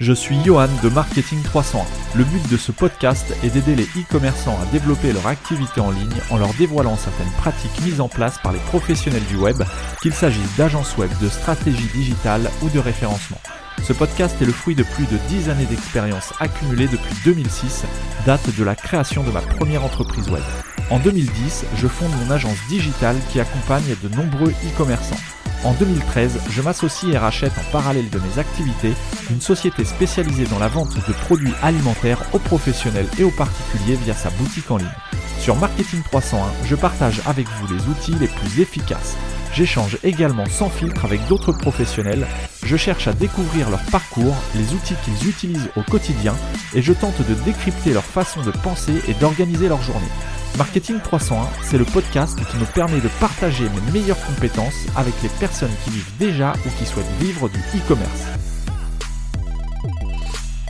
Je suis Johan de Marketing 301. Le but de ce podcast est d'aider les e-commerçants à développer leur activité en ligne en leur dévoilant certaines pratiques mises en place par les professionnels du web, qu'il s'agisse d'agences web, de stratégie digitale ou de référencement. Ce podcast est le fruit de plus de 10 années d'expérience accumulée depuis 2006, date de la création de ma première entreprise web. En 2010, je fonde mon agence digitale qui accompagne de nombreux e-commerçants. En 2013, je m'associe et rachète en parallèle de mes activités une société spécialisée dans la vente de produits alimentaires aux professionnels et aux particuliers via sa boutique en ligne. Sur Marketing 301, je partage avec vous les outils les plus efficaces. J'échange également sans filtre avec d'autres professionnels, je cherche à découvrir leur parcours, les outils qu'ils utilisent au quotidien et je tente de décrypter leur façon de penser et d'organiser leur journée. Marketing 301, c'est le podcast qui me permet de partager mes meilleures compétences avec les personnes qui vivent déjà ou qui souhaitent vivre du e-commerce.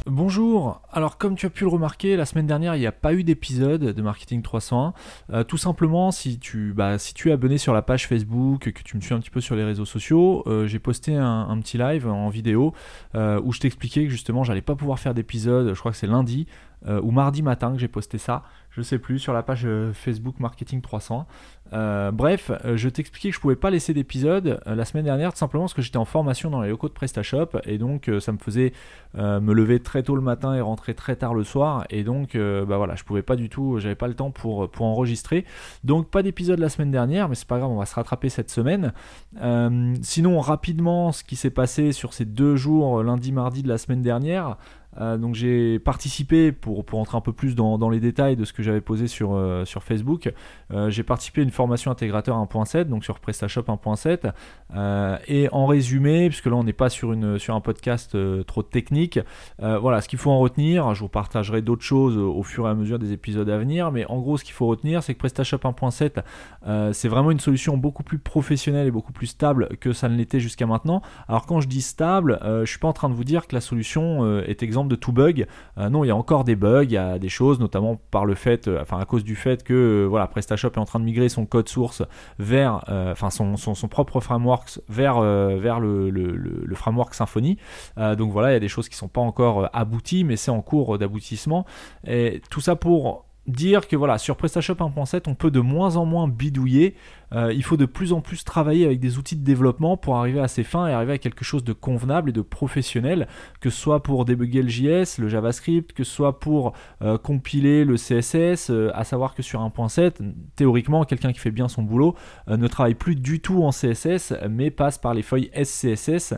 Bonjour, alors comme tu as pu le remarquer, la semaine dernière il n'y a pas eu d'épisode de Marketing 301. Euh, tout simplement, si tu, bah, es abonné sur la page Facebook, que tu me suis un petit peu sur les réseaux sociaux, euh, j'ai posté un, petit live en vidéo euh, où je t'expliquais que justement j'allais pas pouvoir faire d'épisode, je crois que c'est lundi ou mardi matin que j'ai posté ça je sais plus, sur la page euh, Facebook Marketing 300. Euh, bref, euh, je t'expliquais que je pouvais pas laisser d'épisode la semaine dernière, tout simplement parce que j'étais en formation dans les locaux de PrestaShop, et donc ça me faisait me lever très tôt le matin et rentrer très tard le soir, et donc bah voilà, je pouvais pas du tout, j'avais pas le temps pour, pour enregistrer. Donc pas d'épisode la semaine dernière, mais c'est pas grave, on va se rattraper cette semaine. sinon, rapidement, ce qui s'est passé sur ces deux jours, lundi, mardi de la semaine dernière, donc j'ai participé, pour, pour entrer un peu plus dans, les détails de ce que j'avais posé sur, euh, sur Facebook, euh, j'ai participé à une formation intégrateur 1.7, donc sur PrestaShop 1.7. et en résumé, puisque là on n'est pas sur, une, sur un podcast trop technique, voilà, ce qu'il faut en retenir, je vous partagerai d'autres choses au, fur et à mesure des épisodes à venir, mais en gros ce qu'il faut retenir, c'est que PrestaShop 1.7, c'est vraiment une solution beaucoup plus professionnelle et beaucoup plus stable que ça ne l'était jusqu'à maintenant. Alors quand je dis stable, je suis pas en train de vous dire que la solution est exemple de tout bug. Euh, non, il y a encore des bugs, il y a des choses, notamment par le fait, euh, enfin à cause du fait que euh, voilà, PrestaShop est en train de migrer son code source vers, son, propre framework vers, le, framework Symfony. donc voilà, il y a des choses qui sont pas encore abouties, mais c'est en cours d'aboutissement. Et tout ça pour dire que voilà, sur PrestaShop 1.7, on peut de moins en moins bidouiller euh, il faut de plus en plus travailler avec des outils de développement pour arriver à ses fins et arriver à quelque chose de convenable et de professionnel, que ce soit pour débugger le JS, le JavaScript, que ce soit pour euh, compiler le CSS, euh, à savoir que sur 1.7, théoriquement, quelqu'un qui fait bien son boulot ne travaille plus du tout en CSS, mais passe par les feuilles SCSS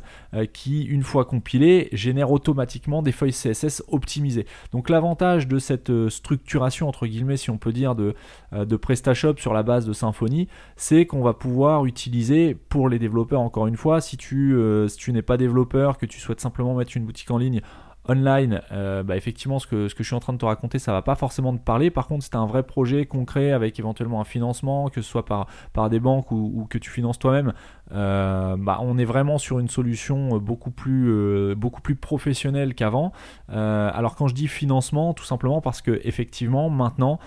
qui, une fois compilées, génèrent automatiquement des feuilles CSS optimisées. Donc l'avantage de cette structuration, entre guillemets, si on peut dire, de, de PrestaShop sur la base de Symfony, c'est qu'on va pouvoir utiliser pour les développeurs, encore une fois, si tu, euh, si tu n'es pas développeur, que tu souhaites simplement mettre une boutique en ligne online, euh, bah effectivement, ce que, ce que je suis en train de te raconter, ça va pas forcément te parler. Par contre, c'est un vrai projet concret avec éventuellement un financement, que ce soit par, par des banques ou, que tu finances toi-même, euh, bah, on est vraiment sur une solution beaucoup plus, beaucoup plus professionnelle qu'avant. alors quand je dis financement, tout simplement parce que effectivement, maintenant,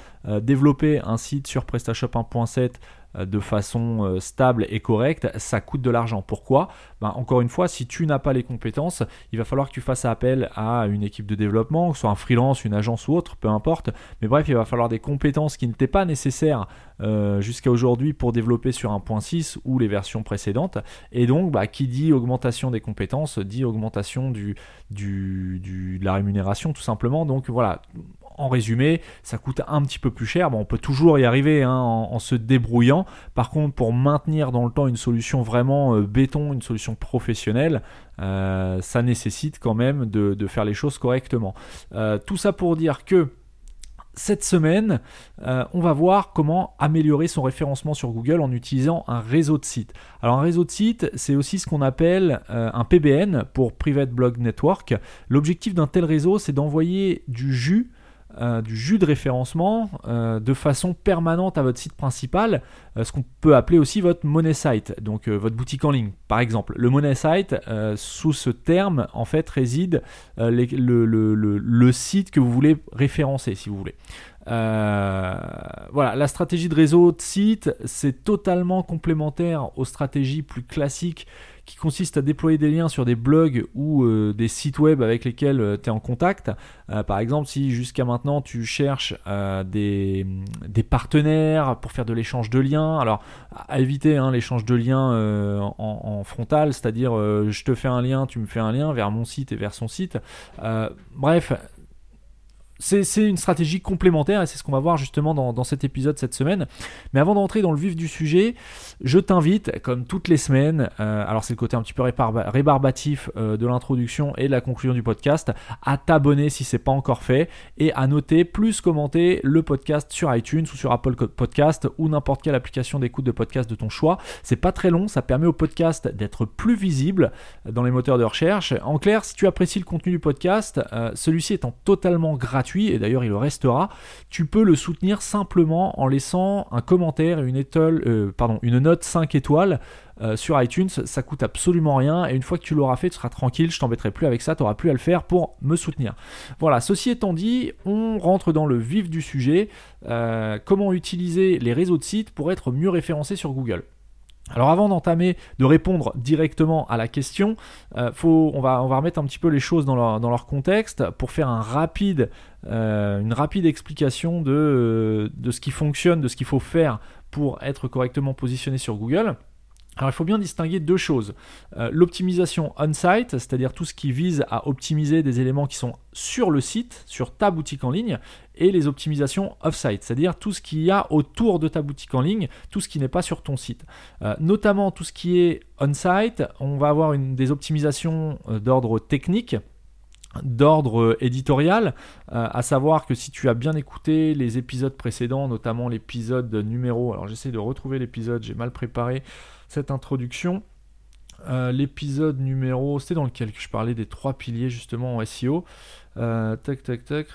développer un site sur PrestaShop 1.7 euh, de façon euh, stable et correcte, ça coûte de l'argent. Pourquoi? Ben, Encore une fois, si tu n'as pas les compétences, il va falloir que tu fasses appel à une équipe de développement, que ce soit un freelance, une agence ou autre, peu importe. Mais bref, il va falloir des compétences qui n'étaient pas nécessaires euh, jusqu'à aujourd'hui pour développer sur un point 6 ou les versions précédentes. Et donc, bah, qui dit augmentation des compétences, dit augmentation du, du, de la rémunération tout simplement. Donc voilà, en résumé, ça coûte un petit peu plus cher. Bon, on peut toujours y arriver hein, en, se débrouillant. Par contre, pour maintenir dans le temps une solution vraiment euh, béton, une solution professionnelle, euh, ça nécessite quand même de, faire les choses correctement. Euh, tout ça pour dire que cette semaine, on va voir comment améliorer son référencement sur Google en utilisant un réseau de sites. Alors un réseau de sites, c'est aussi ce qu'on appelle un PBN pour Private Blog Network. L'objectif d'un tel réseau, c'est d'envoyer du jus euh, du jus de référencement euh, de façon permanente à votre site principal, euh, ce qu'on peut appeler aussi votre money site, donc votre boutique en ligne par exemple. Le money site, sous ce terme, en fait, réside le, site que vous voulez référencer, si vous voulez. voilà, la stratégie de réseau de site, c'est totalement complémentaire aux stratégies plus classiques qui consiste à déployer des liens sur des blogs ou des sites web avec lesquels tu es en contact. par exemple, si jusqu'à maintenant tu cherches des, des, partenaires pour faire de l'échange de liens, alors à éviter hein, l'échange de liens en, en, frontal, c'est-à-dire je te fais un lien, tu me fais un lien vers mon site et vers son site. bref, c'est une stratégie complémentaire et c'est ce qu'on va voir justement dans, cet épisode cette semaine. Mais avant d'entrer dans le vif du sujet, je t'invite, comme toutes les semaines, euh, alors c'est le côté un petit peu rébarbatif euh, de l'introduction et de la conclusion du podcast, à t'abonner si c'est pas encore fait et à noter plus commenter le podcast sur iTunes ou sur Apple Podcast ou n'importe quelle application d'écoute de podcast de ton choix. C'est pas très long, ça permet au podcast d'être plus visible dans les moteurs de recherche. En clair, si tu apprécies le contenu du podcast, euh, celui-ci étant totalement gratuit, et d'ailleurs il restera, tu peux le soutenir simplement en laissant un commentaire et une, étoile, euh, pardon, une note 5 étoiles euh, sur iTunes, ça coûte absolument rien et une fois que tu l'auras fait, tu seras tranquille, je t'embêterai plus avec ça, tu n'auras plus à le faire pour me soutenir. Voilà, ceci étant dit, on rentre dans le vif du sujet, euh, comment utiliser les réseaux de sites pour être mieux référencé sur Google? Alors avant d'entamer, de répondre directement à la question, euh, faut, on, va, on remettre un petit peu les choses dans leur, contexte pour faire euh, une rapide explication de, de ce qui fonctionne, de ce qu'il faut faire pour être correctement positionné sur Google. Alors il faut bien distinguer deux choses. Euh, l'optimisation on-site, c'est-à-dire tout ce qui vise à optimiser des éléments qui sont sur le site, sur ta boutique en ligne, et les optimisations off-site, c'est-à-dire tout ce qu'il y a autour de ta boutique en ligne, tout ce qui n'est pas sur ton site. Euh, notamment tout ce qui est on-site, on va avoir des optimisations euh, d'ordre technique d'ordre éditorial, à savoir que si tu as bien écouté les épisodes précédents, notamment l'épisode numéro, alors j'essaie de retrouver l'épisode, j'ai mal préparé, cette introduction. Euh, l'épisode numéro, c'était dans lequel je parlais des trois piliers justement en SEO. Euh, tac, tac, tac.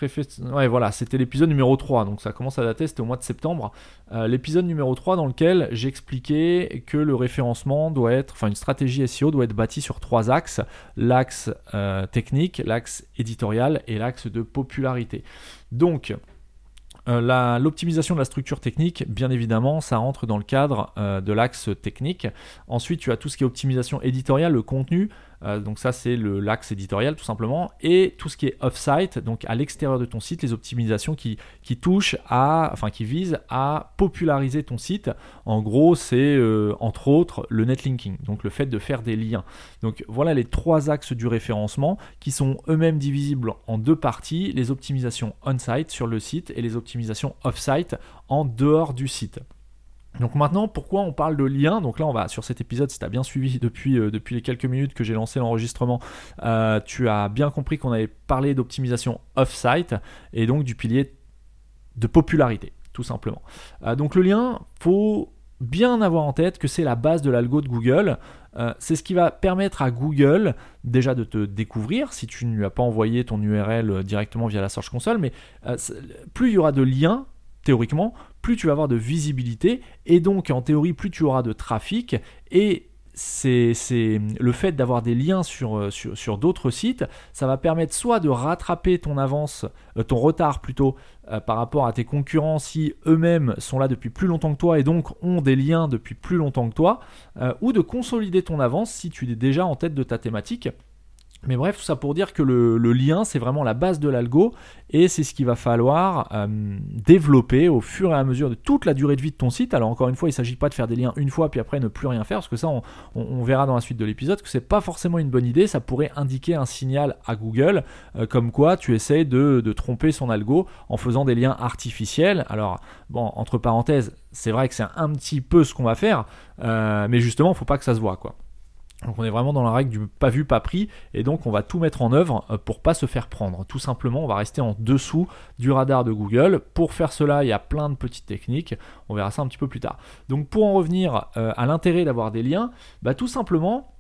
Ouais, voilà, c'était l'épisode numéro 3, donc ça commence à dater, c'était au mois de septembre. Euh, l'épisode numéro 3 dans lequel j'expliquais que le référencement doit être, enfin une stratégie SEO doit être bâtie sur trois axes l'axe technique, l'axe éditorial et l'axe de popularité. Donc, euh, l'optimisation de la structure technique, bien évidemment, ça rentre dans le cadre euh, de l'axe technique. Ensuite, tu as tout ce qui est optimisation éditoriale, le contenu. Euh, donc ça c'est l'axe éditorial tout simplement. Et tout ce qui est off-site, donc à l'extérieur de ton site, les optimisations qui, touchent à, enfin qui visent à populariser ton site. En gros, c'est euh, entre autres le netlinking, donc le fait de faire des liens. Donc voilà les trois axes du référencement qui sont eux-mêmes divisibles en deux parties, les optimisations on-site sur le site et les optimisations off-site en dehors du site. Donc maintenant, pourquoi on parle de lien? Donc là, on va sur cet épisode, si tu as bien suivi depuis, euh, depuis les quelques minutes que j'ai lancé l'enregistrement, euh, tu as bien compris qu'on avait parlé d'optimisation off-site et donc du pilier de popularité, tout simplement. Euh, donc le lien, faut bien avoir en tête que c'est la base de l'algo de Google. c'est ce qui va permettre à Google déjà de te découvrir si tu ne lui as pas envoyé ton URL directement via la Search Console, mais plus il y aura de liens, théoriquement, plus tu vas avoir de visibilité et donc en théorie plus tu auras de trafic et c'est le fait d'avoir des liens sur, euh, sur, d'autres sites, ça va permettre soit de rattraper ton avance, euh, ton retard plutôt euh, par rapport à tes concurrents si eux-mêmes sont là depuis plus longtemps que toi et donc ont des liens depuis plus longtemps que toi, ou de consolider ton avance si tu es déjà en tête de ta thématique. Mais bref, tout ça pour dire que le, lien, c'est vraiment la base de l'algo et c'est ce qu'il va falloir euh, développer au fur et à mesure de toute la durée de vie de ton site. Alors encore une fois, il ne s'agit pas de faire des liens une fois puis après ne plus rien faire, parce que ça, on, verra dans la suite de l'épisode que c'est pas forcément une bonne idée. Ça pourrait indiquer un signal à Google euh, comme quoi tu essayes de, tromper son algo en faisant des liens artificiels. Alors bon, entre parenthèses, c'est vrai que c'est un petit peu ce qu'on va faire, euh, mais justement, faut pas que ça se voit quoi. Donc on est vraiment dans la règle du pas vu, pas pris, et donc on va tout mettre en œuvre euh, pour pas se faire prendre. Tout simplement, on va rester en dessous du radar de Google. Pour faire cela, il y a plein de petites techniques. On verra ça un petit peu plus tard. Donc pour en revenir euh, à l'intérêt d'avoir des liens, bah, tout simplement,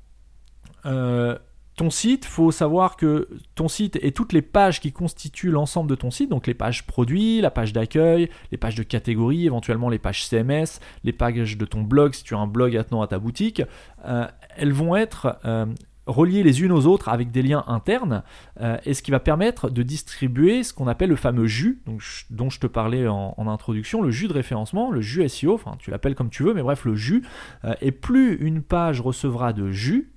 euh, ton site, faut savoir que ton site et toutes les pages qui constituent l'ensemble de ton site, donc les pages produits, la page d'accueil, les pages de catégorie, éventuellement les pages CMS, les pages de ton blog si tu as un blog attenant à ta boutique, elles vont être euh, reliées les unes aux autres avec des liens internes, euh, et ce qui va permettre de distribuer ce qu'on appelle le fameux jus, dont je te parlais en, introduction, le jus de référencement, le jus SEO, enfin tu l'appelles comme tu veux, mais bref le jus, et plus une page recevra de jus,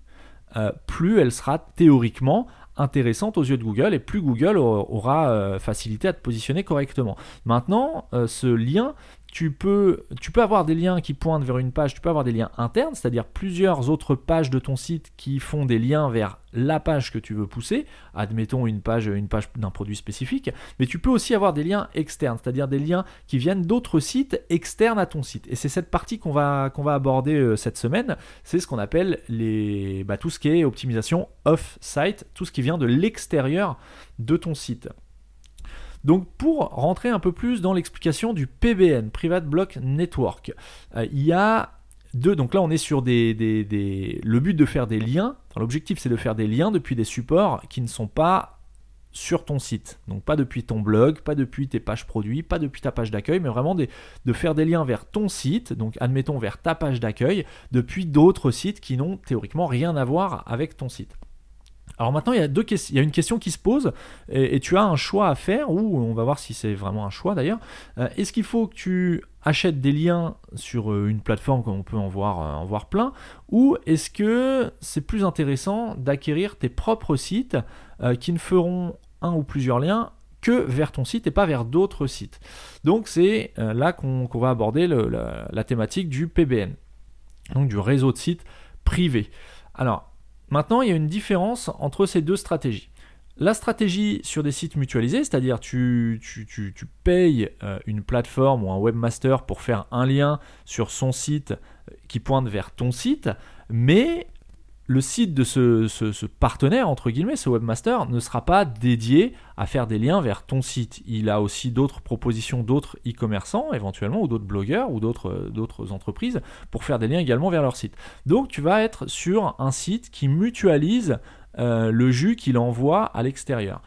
plus elle sera théoriquement intéressante aux yeux de Google et plus Google aura facilité à te positionner correctement. Maintenant, ce lien tu peux, avoir des liens qui pointent vers une page, tu peux avoir des liens internes, c'est-à-dire plusieurs autres pages de ton site qui font des liens vers la page que tu veux pousser, admettons une page, d'un produit spécifique, mais tu peux aussi avoir des liens externes, c'est-à-dire des liens qui viennent d'autres sites externes à ton site. Et c'est cette partie qu'on va, qu'on va aborder euh, cette semaine, c'est ce qu'on appelle les, bah, tout ce qui est optimisation off-site, tout ce qui vient de l'extérieur de ton site. Donc pour rentrer un peu plus dans l'explication du PBN, Private Block Network, euh, il y a deux, donc là on est sur des, le but de faire des liens, l'objectif c'est de faire des liens depuis des supports qui ne sont pas sur ton site. Donc pas depuis ton blog, pas depuis tes pages produits, pas depuis ta page d'accueil, mais vraiment de faire des liens vers ton site, donc admettons vers ta page d'accueil, depuis d'autres sites qui n'ont théoriquement rien à voir avec ton site. Alors maintenant, il y a, deux il y a une question qui se pose et, tu as un choix à faire, ou on va voir si c'est vraiment un choix d'ailleurs. Euh, est-ce qu'il faut que tu achètes des liens sur euh, une plateforme comme on peut en voir, euh, en voir plein, ou est-ce que c'est plus intéressant d'acquérir tes propres sites qui ne feront un ou plusieurs liens que vers ton site et pas vers d'autres sites? Donc c'est là qu'on va aborder la, thématique du PBN, donc du réseau de sites privés. Alors, Maintenant, il y a une différence entre ces deux stratégies. La stratégie sur des sites mutualisés, c'est-à-dire tu, payes euh, une plateforme ou un webmaster pour faire un lien sur son site euh, qui pointe vers ton site, mais le site de ce, partenaire, entre guillemets, ce webmaster, ne sera pas dédié à faire des liens vers ton site. Il a aussi d'autres propositions d'autres e-commerçants, éventuellement, ou d'autres blogueurs, ou d'autres entreprises, pour faire des liens également vers leur site. Donc tu vas être sur un site qui mutualise euh, le jus qu'il envoie à l'extérieur.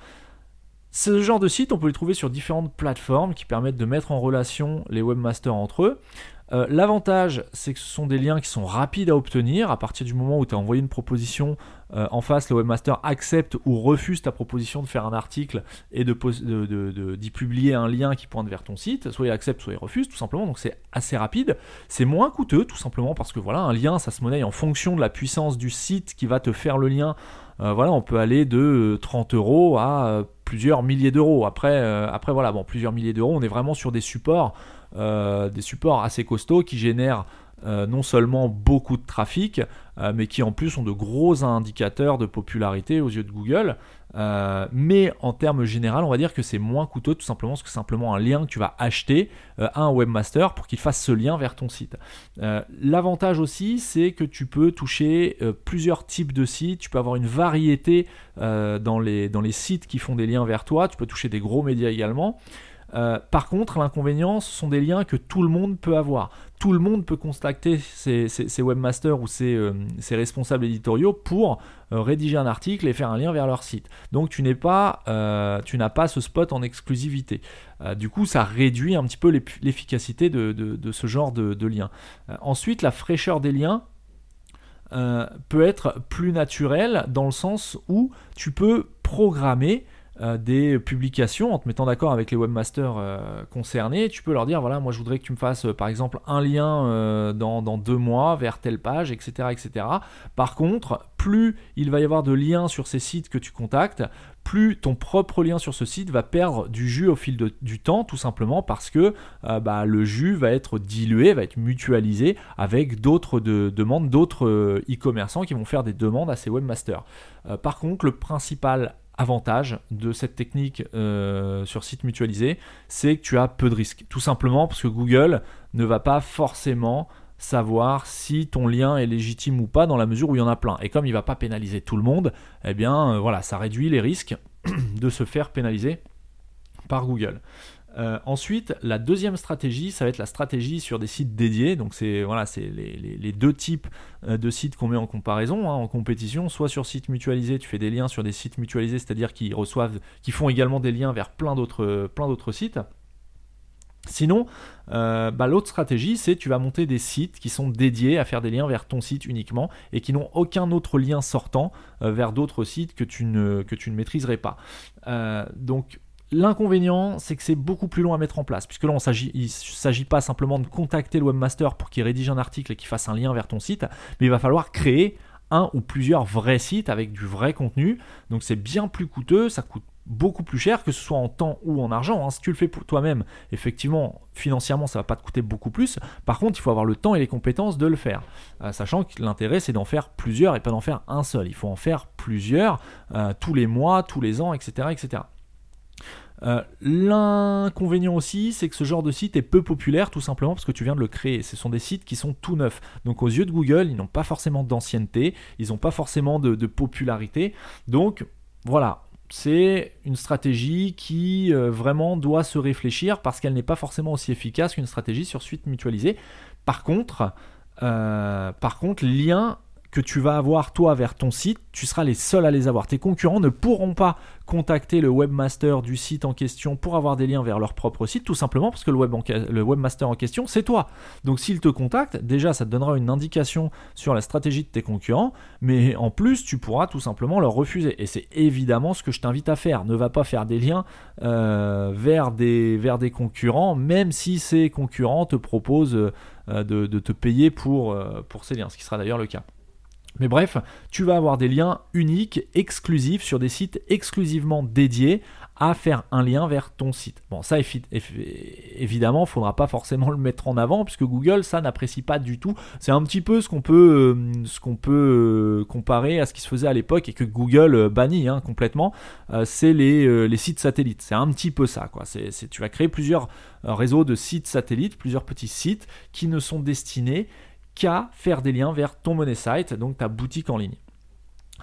Ce genre de site, on peut le trouver sur différentes plateformes qui permettent de mettre en relation les webmasters entre eux. Euh, l'avantage, c'est que ce sont des liens qui sont rapides à obtenir. À partir du moment où tu as envoyé une proposition euh, en face, le webmaster accepte ou refuse ta proposition de faire un article et d'y de, publier un lien qui pointe vers ton site. Soit il accepte, soit il refuse, tout simplement. Donc c'est assez rapide. C'est moins coûteux, tout simplement parce que voilà, un lien, ça se monnaie en fonction de la puissance du site qui va te faire le lien. Euh, voilà, on peut aller de 30 euros à plusieurs milliers d'euros. Après, après, voilà, bon, plusieurs milliers d'euros, on est vraiment sur des supports des supports assez costauds qui génèrent euh, non seulement beaucoup de trafic, euh, mais qui en plus ont de gros indicateurs de popularité aux yeux de Google. mais en termes généraux, on va dire que c'est moins coûteux tout simplement que simplement un lien que tu vas acheter à un webmaster pour qu'il fasse ce lien vers ton site. L'avantage aussi, c'est que tu peux toucher plusieurs types de sites, tu peux avoir une variété dans les sites qui font des liens vers toi, tu peux toucher des gros médias également. Euh, par contre, l'inconvénient, ce sont des liens que tout le monde peut avoir. Tout le monde peut contacter ces, webmasters ou ces, euh, responsables éditoriaux pour euh, rédiger un article et faire un lien vers leur site. Donc tu n'es pas, tu n'as pas ce spot en exclusivité. du coup, ça réduit un petit peu l'efficacité de, ce genre de lien. ensuite, la fraîcheur des liens, peut être plus naturelle dans le sens où tu peux programmer euh, des publications en te mettant d'accord avec les webmasters euh, concernés. Tu peux leur dire voilà, moi je voudrais que tu me fasses euh, par exemple un lien dans, deux mois vers telle page, etc., etc. Par contre, plus il va y avoir de liens sur ces sites que tu contactes, plus ton propre lien sur ce site va perdre du jus au fil du temps, tout simplement parce que bah, le jus va être dilué, va être mutualisé avec d'autres demandes, d'autres e-commerçants qui vont faire des demandes à ces webmasters. par contre, le principal avantage de cette technique euh, sur site mutualisé, c'est que tu as peu de risques. Tout simplement parce que Google ne va pas forcément savoir si ton lien est légitime ou pas dans la mesure où il y en a plein. Et comme il ne va pas pénaliser tout le monde, eh bien euh, voilà, ça réduit les risques de se faire pénaliser par Google. Euh, ensuite, la deuxième stratégie, ça va être la stratégie sur des sites dédiés. Donc c'est voilà, c'est les, deux types euh, de sites qu'on met en comparaison, hein, en compétition. Soit sur site mutualisé, tu fais des liens sur des sites mutualisés, c'est-à-dire qui reçoivent, qui font également des liens vers plein d'autres, plein d'autres sites. Sinon, euh, bah, l'autre stratégie, c'est tu vas monter des sites qui sont dédiés à faire des liens vers ton site uniquement et qui n'ont aucun autre lien sortant vers d'autres sites que tu ne, que tu ne maîtriserais pas. donc L'inconvénient, c'est que c'est beaucoup plus long à mettre en place, puisque là, il ne s'agit pas simplement de contacter le webmaster pour qu'il rédige un article et qu'il fasse un lien vers ton site, mais il va falloir créer un ou plusieurs vrais sites avec du vrai contenu. Donc c'est bien plus coûteux, ça coûte beaucoup plus cher, que ce soit en temps ou en argent. Hein. Si tu le fais pour toi-même, effectivement, financièrement, ça va pas te coûter beaucoup plus. Par contre, il faut avoir le temps et les compétences de le faire. Euh, sachant que l'intérêt, c'est d'en faire plusieurs et pas d'en faire un seul. Il faut en faire plusieurs euh, tous les mois, tous les ans, etc. etc. Euh, l'inconvénient aussi, c'est que ce genre de site est peu populaire tout simplement parce que tu viens de le créer. Ce sont des sites qui sont tout neufs. Donc aux yeux de Google, ils n'ont pas forcément d'ancienneté, ils n'ont pas forcément de, popularité. Donc voilà, c'est une stratégie qui euh, vraiment doit se réfléchir parce qu'elle n'est pas forcément aussi efficace qu'une stratégie sur suite mutualisée. Par contre, euh, par contre, lien que tu vas avoir toi vers ton site, tu seras les seuls à les avoir. Tes concurrents ne pourront pas contacter le webmaster du site en question pour avoir des liens vers leur propre site, tout simplement parce que le, web le webmaster en question, c'est toi. Donc s'il te contacte, déjà ça te donnera une indication sur la stratégie de tes concurrents, mais en plus tu pourras tout simplement leur refuser. Et c'est évidemment ce que je t'invite à faire. Ne va pas faire des liens euh, vers, des, vers des concurrents, même si ces concurrents te proposent euh, de, te payer pour, euh, pour ces liens, ce qui sera d'ailleurs le cas. Mais bref, tu vas avoir des liens uniques, exclusifs, sur des sites exclusivement dédiés à faire un lien vers ton site. Bon, ça évidemment, il ne faudra pas forcément le mettre en avant puisque Google, ça n'apprécie pas du tout. C'est un petit peu ce qu'on peut, euh, euh, comparer à ce qui se faisait à l'époque et que Google euh, bannit hein, complètement. c'est les, sites satellites. C'est un petit peu ça. Quoi. Tu vas créer plusieurs réseaux de sites satellites, plusieurs petits sites qui ne sont destinés qu'à faire des liens vers ton money site, donc ta boutique en ligne.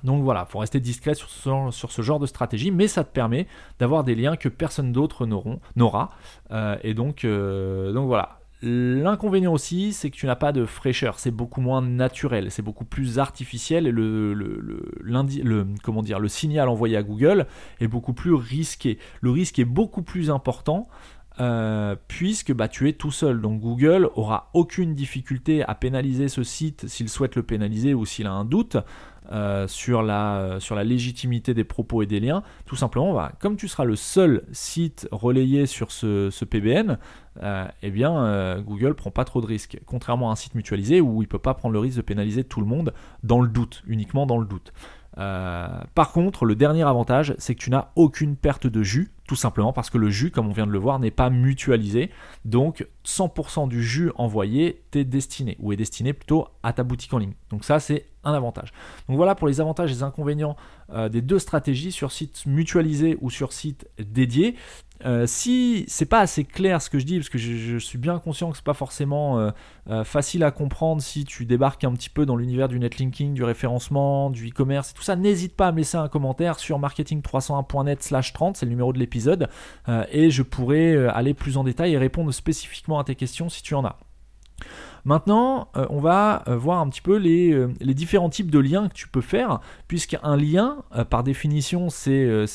Donc voilà, il faut rester discret sur ce, genre de stratégie, mais ça te permet d'avoir des liens que personne d'autre n'aura. Euh, et donc, euh, donc voilà. L'inconvénient aussi, c'est que tu n'as pas de fraîcheur, c'est beaucoup moins naturel, c'est beaucoup plus artificiel et le, le, comment dire, le signal envoyé à Google est beaucoup plus risqué. Le risque est beaucoup plus important euh, puisque bah, tu es tout seul. Donc Google aura aucune difficulté à pénaliser ce site s'il souhaite le pénaliser ou s'il a un doute euh, sur, la, sur la légitimité des propos et des liens. Tout simplement, bah, comme tu seras le seul site relayé sur ce, PBN, euh, eh bien Google prend pas trop de risques. Contrairement à un site mutualisé où il peut pas prendre le risque de pénaliser tout le monde dans le doute, uniquement dans le doute. par contre, le dernier avantage, c'est que tu n'as aucune perte de jus tout simplement parce que le jus, comme on vient de le voir, n'est pas mutualisé. Donc 100% du jus envoyé t'est destiné, ou est destiné plutôt à ta boutique en ligne. Donc ça, c'est un avantage. Donc voilà pour les avantages et les inconvénients euh, des deux stratégies sur site mutualisé ou sur site dédié. Euh, si c'est pas assez clair ce que je dis, parce que je, suis bien conscient que c'est pas forcément euh, facile à comprendre si tu débarques un petit peu dans l'univers du netlinking, du référencement, du e-commerce et tout ça, n'hésite pas à me laisser un commentaire sur marketing301.net/slash 30, c'est le numéro de l'épisode, et je pourrai aller plus en détail et répondre spécifiquement à tes questions si tu en as. Maintenant, euh, on va euh, voir un petit peu euh, les, différents types de liens que tu peux faire, puisqu'un lien, par définition, c'est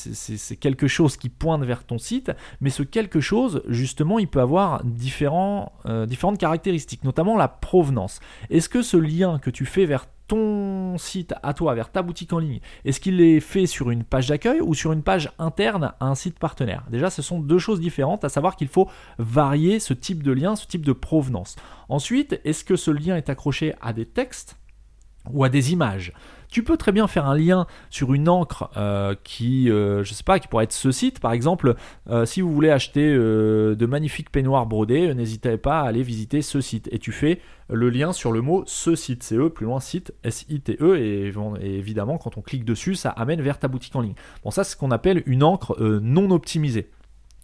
quelque chose qui pointe vers ton site, mais ce quelque chose, justement, il peut avoir différents, différentes caractéristiques, notamment la provenance. Est-ce que ce lien que tu fais vers ton site à toi, vers ta boutique en ligne, est-ce qu'il est fait sur une page d'accueil ou sur une page interne à un site partenaire? Déjà, ce sont deux choses différentes, à savoir qu'il faut varier ce type de lien, ce type de provenance. Ensuite, est-ce que ce lien est accroché à des textes ou à des images? Tu peux très bien faire un lien sur une encre euh, qui, euh, qui pourrait être ce site. Par exemple, euh, si vous voulez acheter de magnifiques peignoirs brodés, n'hésitez pas à aller visiter ce site. Et tu fais le lien sur le mot ce site, C-E, plus loin site, S-I-T-E, et, évidemment, quand on clique dessus, ça amène vers ta boutique en ligne. Bon, ça, c'est ce qu'on appelle une encre non optimisée.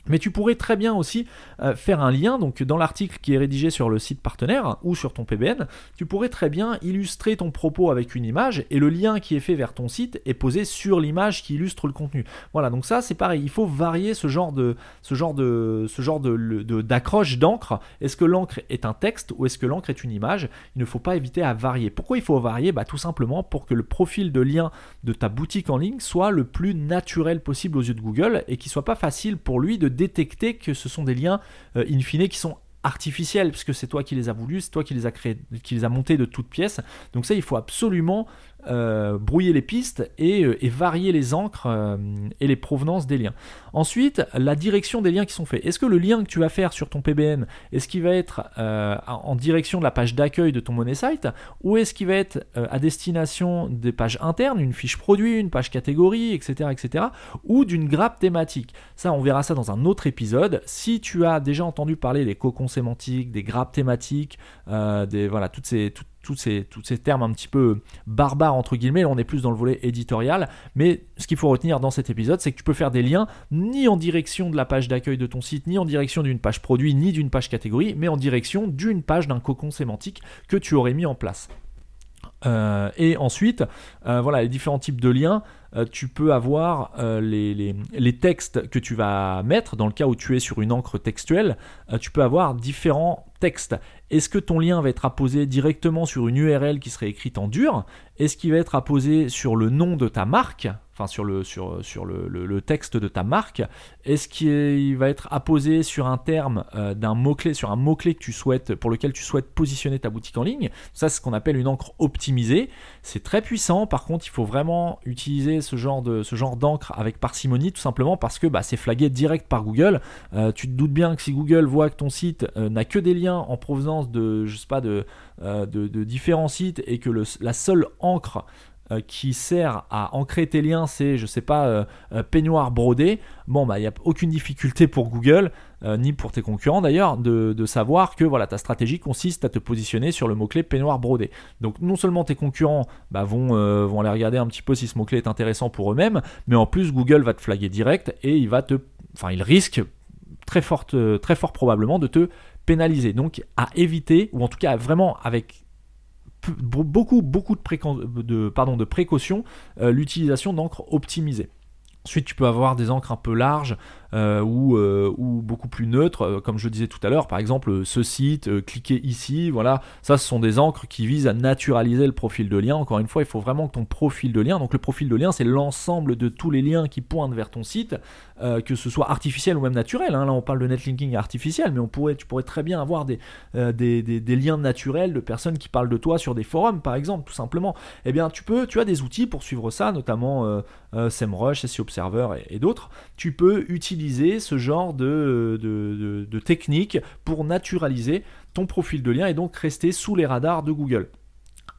Mais tu pourrais très bien aussi euh, faire un lien, donc dans l'article qui est rédigé sur le site partenaire ou sur ton PBN, tu pourrais très bien illustrer ton propos avec une image et le lien qui est fait vers ton site est posé sur l'image qui illustre le contenu. Voilà, donc ça c'est pareil, il faut varier ce genre de ce genre de ce genre de d'accroche d'encre. Est-ce que l'encre est un texte ou est-ce que l'encre est une image? Il ne faut pas éviter à varier. Pourquoi il faut varier? Bah tout simplement pour que le profil de lien de ta boutique en ligne soit le plus naturel possible aux yeux de Google et qu'il soit pas facile pour lui de détecter que ce sont des liens euh, in fine qui sont artificiels, puisque c'est toi qui les as voulus, c'est toi qui les as créés, qui les a montés de toutes pièces. Donc ça, il faut absolument brouiller les pistes et, varier les encres et les provenances des liens. Ensuite, la direction des liens qui sont faits. Est-ce que le lien que tu vas faire sur ton PBN, est-ce qu'il va être en direction de la page d'accueil de ton money site ou est-ce qu'il va être à destination des pages internes, une fiche produit, une page catégorie, etc., etc., ou d'une grappe thématique? Ça, on verra ça dans un autre épisode. Si tu as déjà entendu parler des cocons sémantiques, des grappes thématiques, euh, voilà, toutes ces, tous ces, termes un petit peu barbares entre guillemets, on est plus dans le volet éditorial, mais ce qu'il faut retenir dans cet épisode, c'est que tu peux faire des liens ni en direction de la page d'accueil de ton site, ni en direction d'une page produit, ni d'une page catégorie, mais en direction d'une page d'un cocon sémantique que tu aurais mis en place. Euh, et ensuite, euh, voilà, les différents types de liens. Euh, tu peux avoir les, textes que tu vas mettre. Dans le cas où tu es sur une encre textuelle, tu peux avoir différents textes. Est-ce que ton lien va être apposé directement sur une URL qui serait écrite en dur? Est-ce qu'il va être apposé sur le nom de ta marque? Enfin sur le, sur, sur le, texte de ta marque Est-ce qu'il va être apposé sur un terme euh, d'un mot-clé, sur un mot-clé que tu souhaites, pour lequel tu souhaites positionner ta boutique en ligne? Ça, c'est ce qu'on appelle une encre optimisée. C'est très puissant. Par contre, il faut vraiment utiliser ce genre, de, ce genre d'encre avec parcimonie, tout simplement parce que bah, c'est flagué direct par Google. Euh, tu te doutes bien que si Google voit que ton site euh, n'a que des liens en provenance de, je sais pas, de, de, différents sites et que la seule encre euh, qui sert à ancrer tes liens, c'est, je sais pas, euh, euh, peignoir brodé, bon, bah, il n'y a aucune difficulté pour Google, ni pour tes concurrents d'ailleurs, de, savoir que voilà, ta stratégie consiste à te positionner sur le mot-clé peignoir brodé. Donc, non seulement tes concurrents bah, vont, vont aller regarder un petit peu si ce mot-clé est intéressant pour eux-mêmes, mais en plus, Google va te flaguer direct et il va te. Enfin, il risque très, forte, très fort probablement de te pénaliser. Donc, à éviter, ou en tout cas vraiment avec beaucoup, beaucoup de, de, pardon, de précautions euh, l'utilisation d'encre optimisée. Ensuite, tu peux avoir des encres un peu larges ou, euh, ou, beaucoup plus neutres, comme je disais tout à l'heure. Par exemple, ce site, cliquez ici, voilà. Ça, ce sont des encres qui visent à naturaliser le profil de lien. Encore une fois, il faut vraiment que ton profil de lien, donc le profil de lien, c'est l'ensemble de tous les liens qui pointent vers ton site, euh, que ce soit artificiel ou même naturel. Hein. Là, on parle de netlinking artificiel, mais on pourrait, tu pourrais très bien avoir euh, des, liens naturels de personnes qui parlent de toi sur des forums, par exemple, tout simplement. Eh bien, tu peux, tu as des outils pour suivre ça, notamment euh, SEMrush, SEO Observer et, d'autres. Tu peux utiliser ce genre de, technique pour naturaliser ton profil de lien et donc rester sous les radars de Google.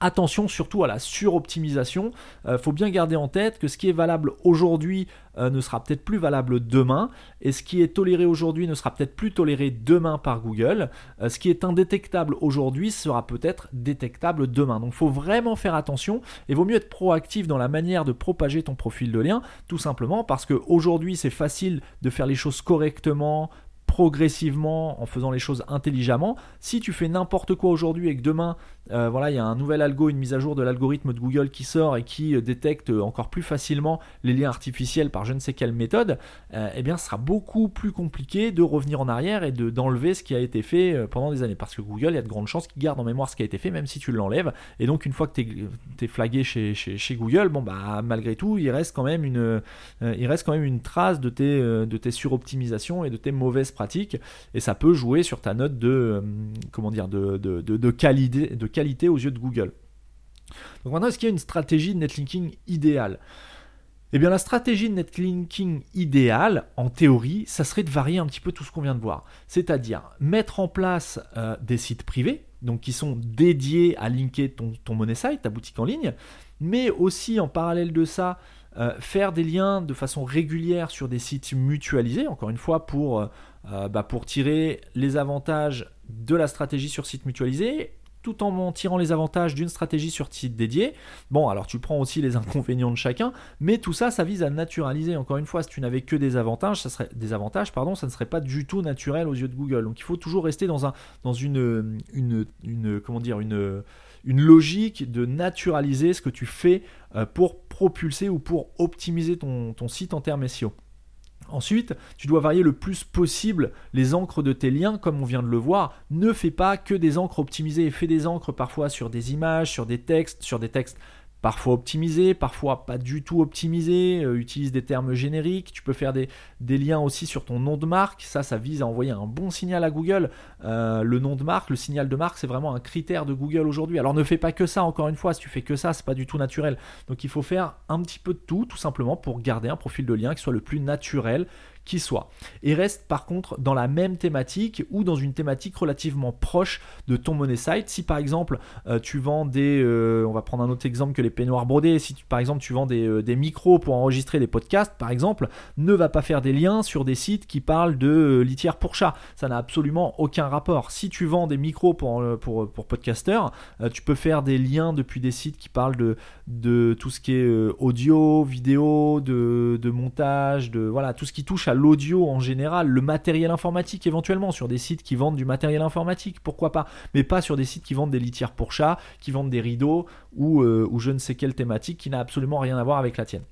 Attention surtout à la suroptimisation. Il euh, faut bien garder en tête que ce qui est valable aujourd'hui euh, ne sera peut-être plus valable demain, et ce qui est toléré aujourd'hui ne sera peut-être plus toléré demain par Google. Euh, ce qui est indétectable aujourd'hui sera peut-être détectable demain. Donc il faut vraiment faire attention, et vaut mieux être proactif dans la manière de propager ton profil de lien, tout simplement parce qu'aujourd'hui c'est facile de faire les choses correctement, progressivement en faisant les choses intelligemment. Si tu fais n'importe quoi aujourd'hui et que demain euh, voilà, il y a un nouvel algo, une mise à jour de l'algorithme de Google qui sort et qui euh, détecte euh, encore plus facilement les liens artificiels par je ne sais quelle méthode, eh bien, ce sera beaucoup plus compliqué de revenir en arrière et de, d'enlever ce qui a été fait pendant des années. Parce que Google, il y a de grandes chances qu'il garde en mémoire ce qui a été fait, même si tu l'enlèves. Et donc, une fois que tu es, flagué chez, chez, Google, bon, bah, malgré tout, il reste quand même une, il reste quand même une trace de tes, de tes suroptimisations et de tes mauvaises pratiques. Et ça peut jouer sur ta note de, comment dire, de, de, de qualité. De qualité aux yeux de Google. Donc maintenant, est-ce qu'il y a une stratégie de netlinking idéale? Eh bien, la stratégie de netlinking idéale, en théorie, ça serait de varier un petit peu tout ce qu'on vient de voir. C'est-à-dire mettre en place euh, des sites privés, donc qui sont dédiés à linker ton, ton money site, ta boutique en ligne, mais aussi en parallèle de ça, euh, faire des liens de façon régulière sur des sites mutualisés, encore une fois, pour, euh, bah, pour tirer les avantages de la stratégie sur site mutualisé tout en tirant les avantages d'une stratégie sur site dédié. Bon, alors tu prends aussi les inconvénients de chacun, mais tout ça, ça vise à naturaliser. Encore une fois, si tu n'avais que des avantages, ça serait des avantages, pardon, ça ne serait pas du tout naturel aux yeux de Google. Donc il faut toujours rester dans un, dans une, une, une comment dire, une, logique de naturaliser ce que tu fais euh, pour propulser ou pour optimiser ton site en termes SEO. Ensuite, tu dois varier le plus possible les encres de tes liens, comme on vient de le voir. Ne fais pas que des encres optimisées, fais des encres parfois sur des images, sur des textes, sur des textes parfois optimisé, parfois pas du tout optimisé, euh, utilise des termes génériques, tu peux faire des, liens aussi sur ton nom de marque, ça ça vise à envoyer un bon signal à Google. Euh, le nom de marque, le signal de marque, c'est vraiment un critère de Google aujourd'hui. Alors ne fais pas que ça, encore une fois, si tu fais que ça, c'est pas du tout naturel. Donc il faut faire un petit peu de tout, tout simplement, pour garder un profil de lien qui soit le plus naturel qui soit. Et reste par contre dans la même thématique ou dans une thématique relativement proche de ton money site. Si par exemple euh, tu vends des, euh, on va prendre un autre exemple que les peignoirs brodés, si tu, par exemple tu vends des, euh, des, micros pour enregistrer des podcasts par exemple, ne va pas faire des liens sur des sites qui parlent de litière pour chat. Ça n'a absolument aucun rapport. Si tu vends des micros pour, pour, pour podcasters, tu peux faire des liens depuis des sites qui parlent de, de tout ce qui est audio, vidéo, de, de montage, de voilà, tout ce qui touche à l'audio en général, le matériel informatique éventuellement, sur des sites qui vendent du matériel informatique, pourquoi pas, mais pas sur des sites qui vendent des litières pour chats, qui vendent des rideaux ou, euh, ou je ne sais quelle thématique qui n'a absolument rien à voir avec la tienne.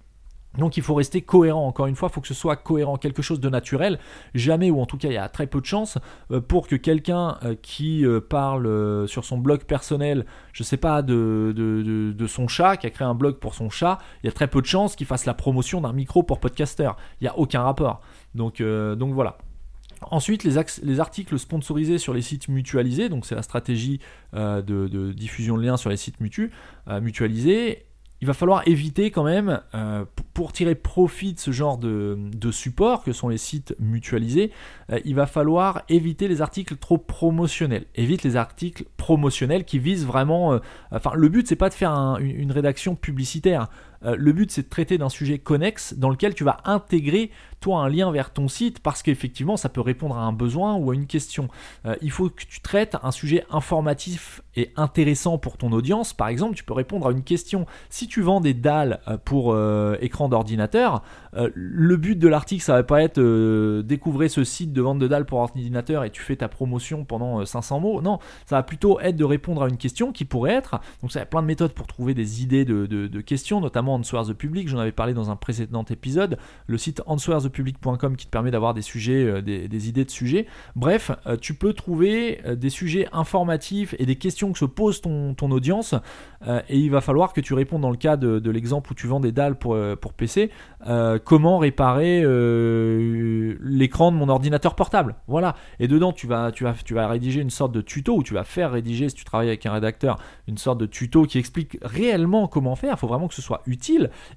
Donc il faut rester cohérent, encore une fois, il faut que ce soit cohérent, quelque chose de naturel, jamais, ou en tout cas il y a très peu de chances, euh, pour que quelqu'un euh, qui parle sur son blog personnel, je sais pas, de, son chat, qui a créé un blog pour son chat, il y a très peu de chances qu'il fasse la promotion d'un micro pour podcaster. Il n'y a aucun rapport. Donc, donc voilà. Ensuite, les, articles sponsorisés sur les sites mutualisés, donc c'est la stratégie euh, de, diffusion de liens sur les sites euh, mutualisés. Il va falloir éviter quand même, euh, pour tirer profit de ce genre de, support que sont les sites mutualisés, il va falloir éviter les articles trop promotionnels. Évite les articles promotionnels qui visent vraiment. enfin, le but c'est pas de faire une, rédaction publicitaire. Le but c'est de traiter d'un sujet connexe dans lequel tu vas intégrer toi un lien vers ton site parce qu'effectivement ça peut répondre à un besoin ou à une question. Euh, il faut que tu traites un sujet informatif et intéressant pour ton audience. Par exemple, tu peux répondre à une question. Si tu vends des dalles euh, pour euh, écran d'ordinateur, le but de l'article ça va pas être découvrir ce site de vente de dalles pour ordinateur et tu fais ta promotion pendant 500 mots. Non, ça va plutôt être de répondre à une question qui pourrait être. Donc ça a plein de méthodes pour trouver des idées de, questions, notamment Answers the Public. J'en avais parlé dans un précédent épisode. Le site Answers the public.com qui te permet d'avoir des sujets, euh, des, idées de sujets. Bref, euh, tu peux trouver euh, des sujets informatifs et des questions que se pose ton, ton audience et il va falloir que tu répondes dans le cas de, l'exemple où tu vends des dalles pour, pour PC, comment réparer l'écran de mon ordinateur portable. Voilà. Et dedans, tu vas, tu, vas, tu vas rédiger une sorte de tuto ou tu vas faire rédiger, si tu travailles avec un rédacteur, une sorte de tuto qui explique réellement comment faire. Il faut vraiment que ce soit utile.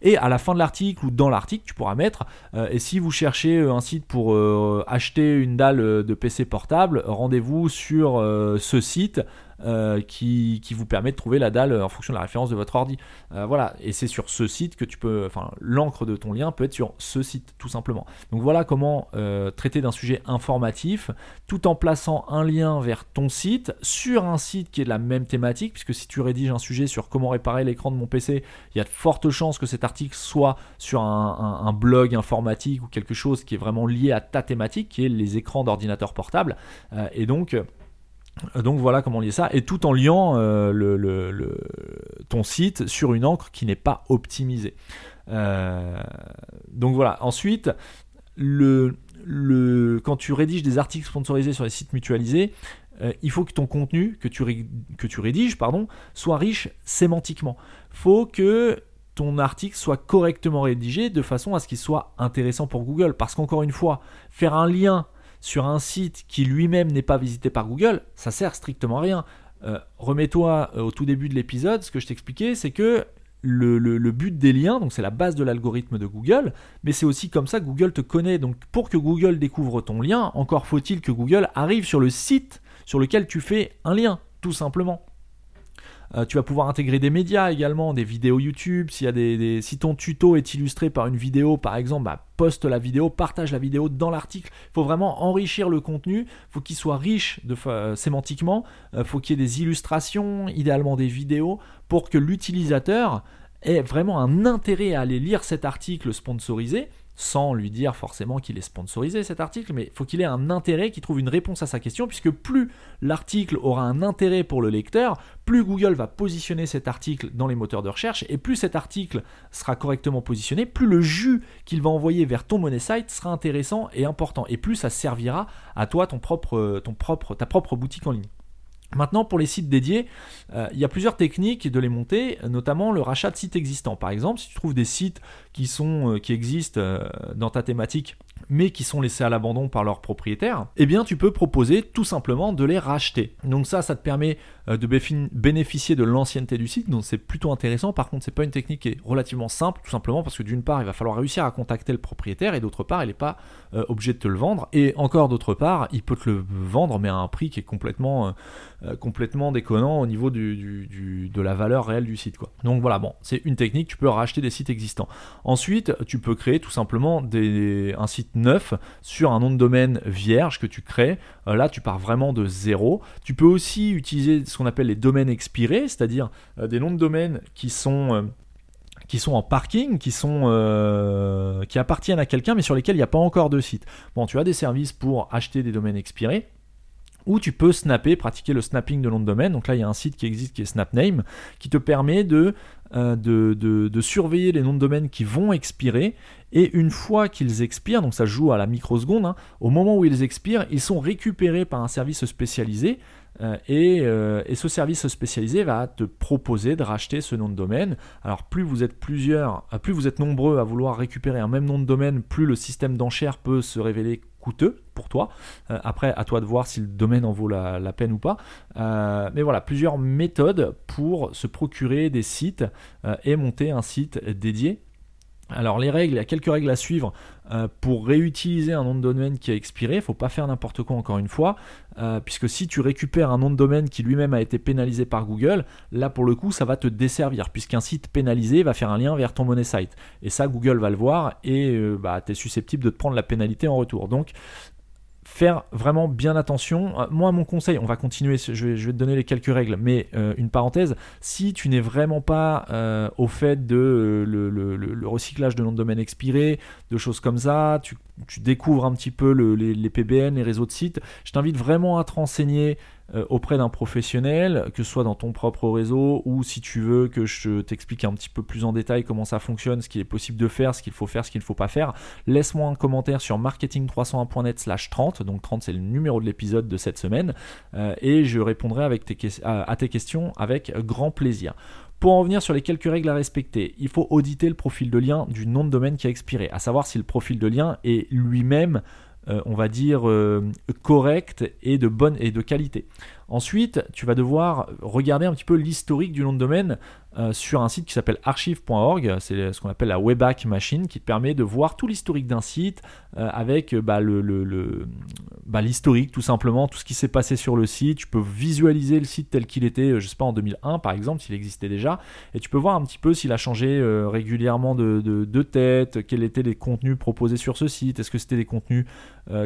Et à la fin de l'article ou dans l'article, tu pourras mettre, et si vous cherchez euh, un site pour euh, acheter une dalle euh, de PC portable, rendez-vous sur ce site euh, qui, vous permet de trouver la dalle en fonction de la référence de votre ordi. Euh, voilà, et c'est sur ce site que tu peux, enfin, l'encre de ton lien peut être sur ce site tout simplement. Donc voilà comment euh, traiter d'un sujet informatif tout en plaçant un lien vers ton site sur un site qui est de la même thématique, puisque si tu rédiges un sujet sur comment réparer l'écran de mon PC, il y a de fortes chances que cet article soit sur un, blog informatique ou quelque chose qui est vraiment lié à ta thématique, qui est les écrans d'ordinateur portable. et donc donc voilà comment lier ça, et tout en liant euh, le, ton site sur une encre qui n'est pas optimisée. Euh, donc voilà, ensuite, le, quand tu rédiges des articles sponsorisés sur les sites mutualisés, euh, il faut que ton contenu que tu, que tu rédiges pardon, soit riche sémantiquement. faut que ton article soit correctement rédigé de façon à ce qu'il soit intéressant pour Google. Parce qu'encore une fois, faire un lien sur un site qui lui-même n'est pas visité par Google, ça sert strictement à rien. Euh, remets-toi euh, au tout début de l'épisode, ce que je t'expliquais, c'est que le, but des liens, donc c'est la base de l'algorithme de Google, mais c'est aussi comme ça que Google te connaît. Donc pour que Google découvre ton lien, encore faut-il que Google arrive sur le site sur lequel tu fais un lien, tout simplement. Euh, tu vas pouvoir intégrer des médias également, des vidéos YouTube. des, si ton tuto est illustré par une vidéo, par exemple, bah, poste la vidéo, partage la vidéo dans l'article. Il faut vraiment enrichir le contenu. Faut qu'il soit riche de, euh, sémantiquement. Euh, faut qu'il y ait des illustrations, idéalement des vidéos, pour que l'utilisateur ait vraiment un intérêt à aller lire cet article sponsorisé sans lui dire forcément qu'il est sponsorisé cet article, mais il faut qu'il ait un intérêt, qu'il trouve une réponse à sa question, puisque plus l'article aura un intérêt pour le lecteur, plus Google va positionner cet article dans les moteurs de recherche, et plus cet article sera correctement positionné, plus le jus qu'il va envoyer vers ton money site sera intéressant et important, et plus ça servira à toi, ton propre, ta propre boutique en ligne. Maintenant, pour les sites dédiés, euh, il y a plusieurs techniques de les monter, notamment le rachat de sites existants. Par exemple, si tu trouves des sites qui, euh, existent euh, dans ta thématique, mais qui sont laissés à l'abandon par leurs propriétaires, eh bien tu peux proposer tout simplement de les racheter. Donc ça, ça te permet de bénéficier de l'ancienneté du site, donc c'est plutôt intéressant. Par contre, c'est pas une technique qui est relativement simple, tout simplement parce que d'une part, il va falloir réussir à contacter le propriétaire, et d'autre part, il n'est pas obligé de te le vendre. Et encore d'autre part, il peut te le vendre, mais à un prix qui est complètement euh, complètement déconnant au niveau du, de la valeur réelle du site. Quoi. Donc voilà, bon, c'est une technique, tu peux racheter des sites existants. Ensuite, tu peux créer tout simplement des, un site neuf sur un nom de domaine vierge que tu crées. Euh, là, tu pars vraiment de zéro. Tu peux aussi utiliser ce qu'on appelle les domaines expirés, c'est-à-dire euh, des noms de domaine qui sont qui sont en parking, qui sont qui appartiennent à quelqu'un, mais sur lesquels il n'y a pas encore de site. Bon, tu as des services pour acheter des domaines expirés ou tu peux snapper, pratiquer le snapping de nom de domaine. Donc là, il y a un site qui existe qui est SnapName, qui te permet de, euh, de, surveiller les noms de domaine qui vont expirer. Et une fois qu'ils expirent, donc ça joue à la microseconde, hein, au moment où ils expirent, ils sont récupérés par un service spécialisé. Euh, et, euh, et, ce service spécialisé va te proposer de racheter ce nom de domaine. Alors plus vous êtes plusieurs, plus vous êtes nombreux à vouloir récupérer un même nom de domaine, plus le système d'enchères peut se révéler coûteux pour toi. Euh, après, à toi de voir si le domaine en vaut la, peine ou pas. Euh, mais voilà, plusieurs méthodes pour se procurer des sites euh, et monter un site dédié alors les règles, il y a quelques règles à suivre pour réutiliser un nom de domaine qui a expiré. Il ne faut pas faire n'importe quoi encore une fois, puisque si tu récupères un nom de domaine qui lui-même a été pénalisé par Google, là pour le coup ça va te desservir, puisqu'un site pénalisé va faire un lien vers ton money site. Et ça Google va le voir et bah, tu es susceptible de te prendre la pénalité en retour. Donc faire vraiment bien attention. Euh, moi, mon conseil, on va continuer, je vais, te donner les quelques règles, mais euh, une parenthèse, si tu n'es vraiment pas euh, au fait de le, recyclage de nom de domaine expiré, de choses comme ça, tu, découvres un petit peu les, PBN, les réseaux de sites, je t'invite vraiment à te renseigner euh, auprès d'un professionnel, que ce soit dans ton propre réseau ou si tu veux que je t'explique un petit peu plus en détail comment ça fonctionne, ce qu'il est possible de faire, ce qu'il faut faire, ce qu'il ne faut pas faire, laisse-moi un commentaire sur marketing301.net slash 30, donc 30 c'est le numéro de l'épisode de cette semaine, euh, et je répondrai à tes questions avec grand plaisir. Pour en revenir sur les quelques règles à respecter, il faut auditer le profil de lien du nom de domaine qui a expiré, à savoir si le profil de lien est lui-même euh, on va dire, euh, correct et de bonne et de qualité. Ensuite, tu vas devoir regarder un petit peu l'historique du nom de domaine euh, sur un site qui s'appelle archive.org. C'est ce qu'on appelle la Webback Machine qui te permet de voir tout l'historique d'un site euh, avec euh, bah, le, bah, l'historique tout simplement, tout ce qui s'est passé sur le site. Tu peux visualiser le site tel qu'il était, je sais pas, en 2001 par exemple, s'il existait déjà. Et tu peux voir un petit peu s'il a changé régulièrement de, tête, quels étaient les contenus proposés sur ce site. Est-ce que c'était des contenus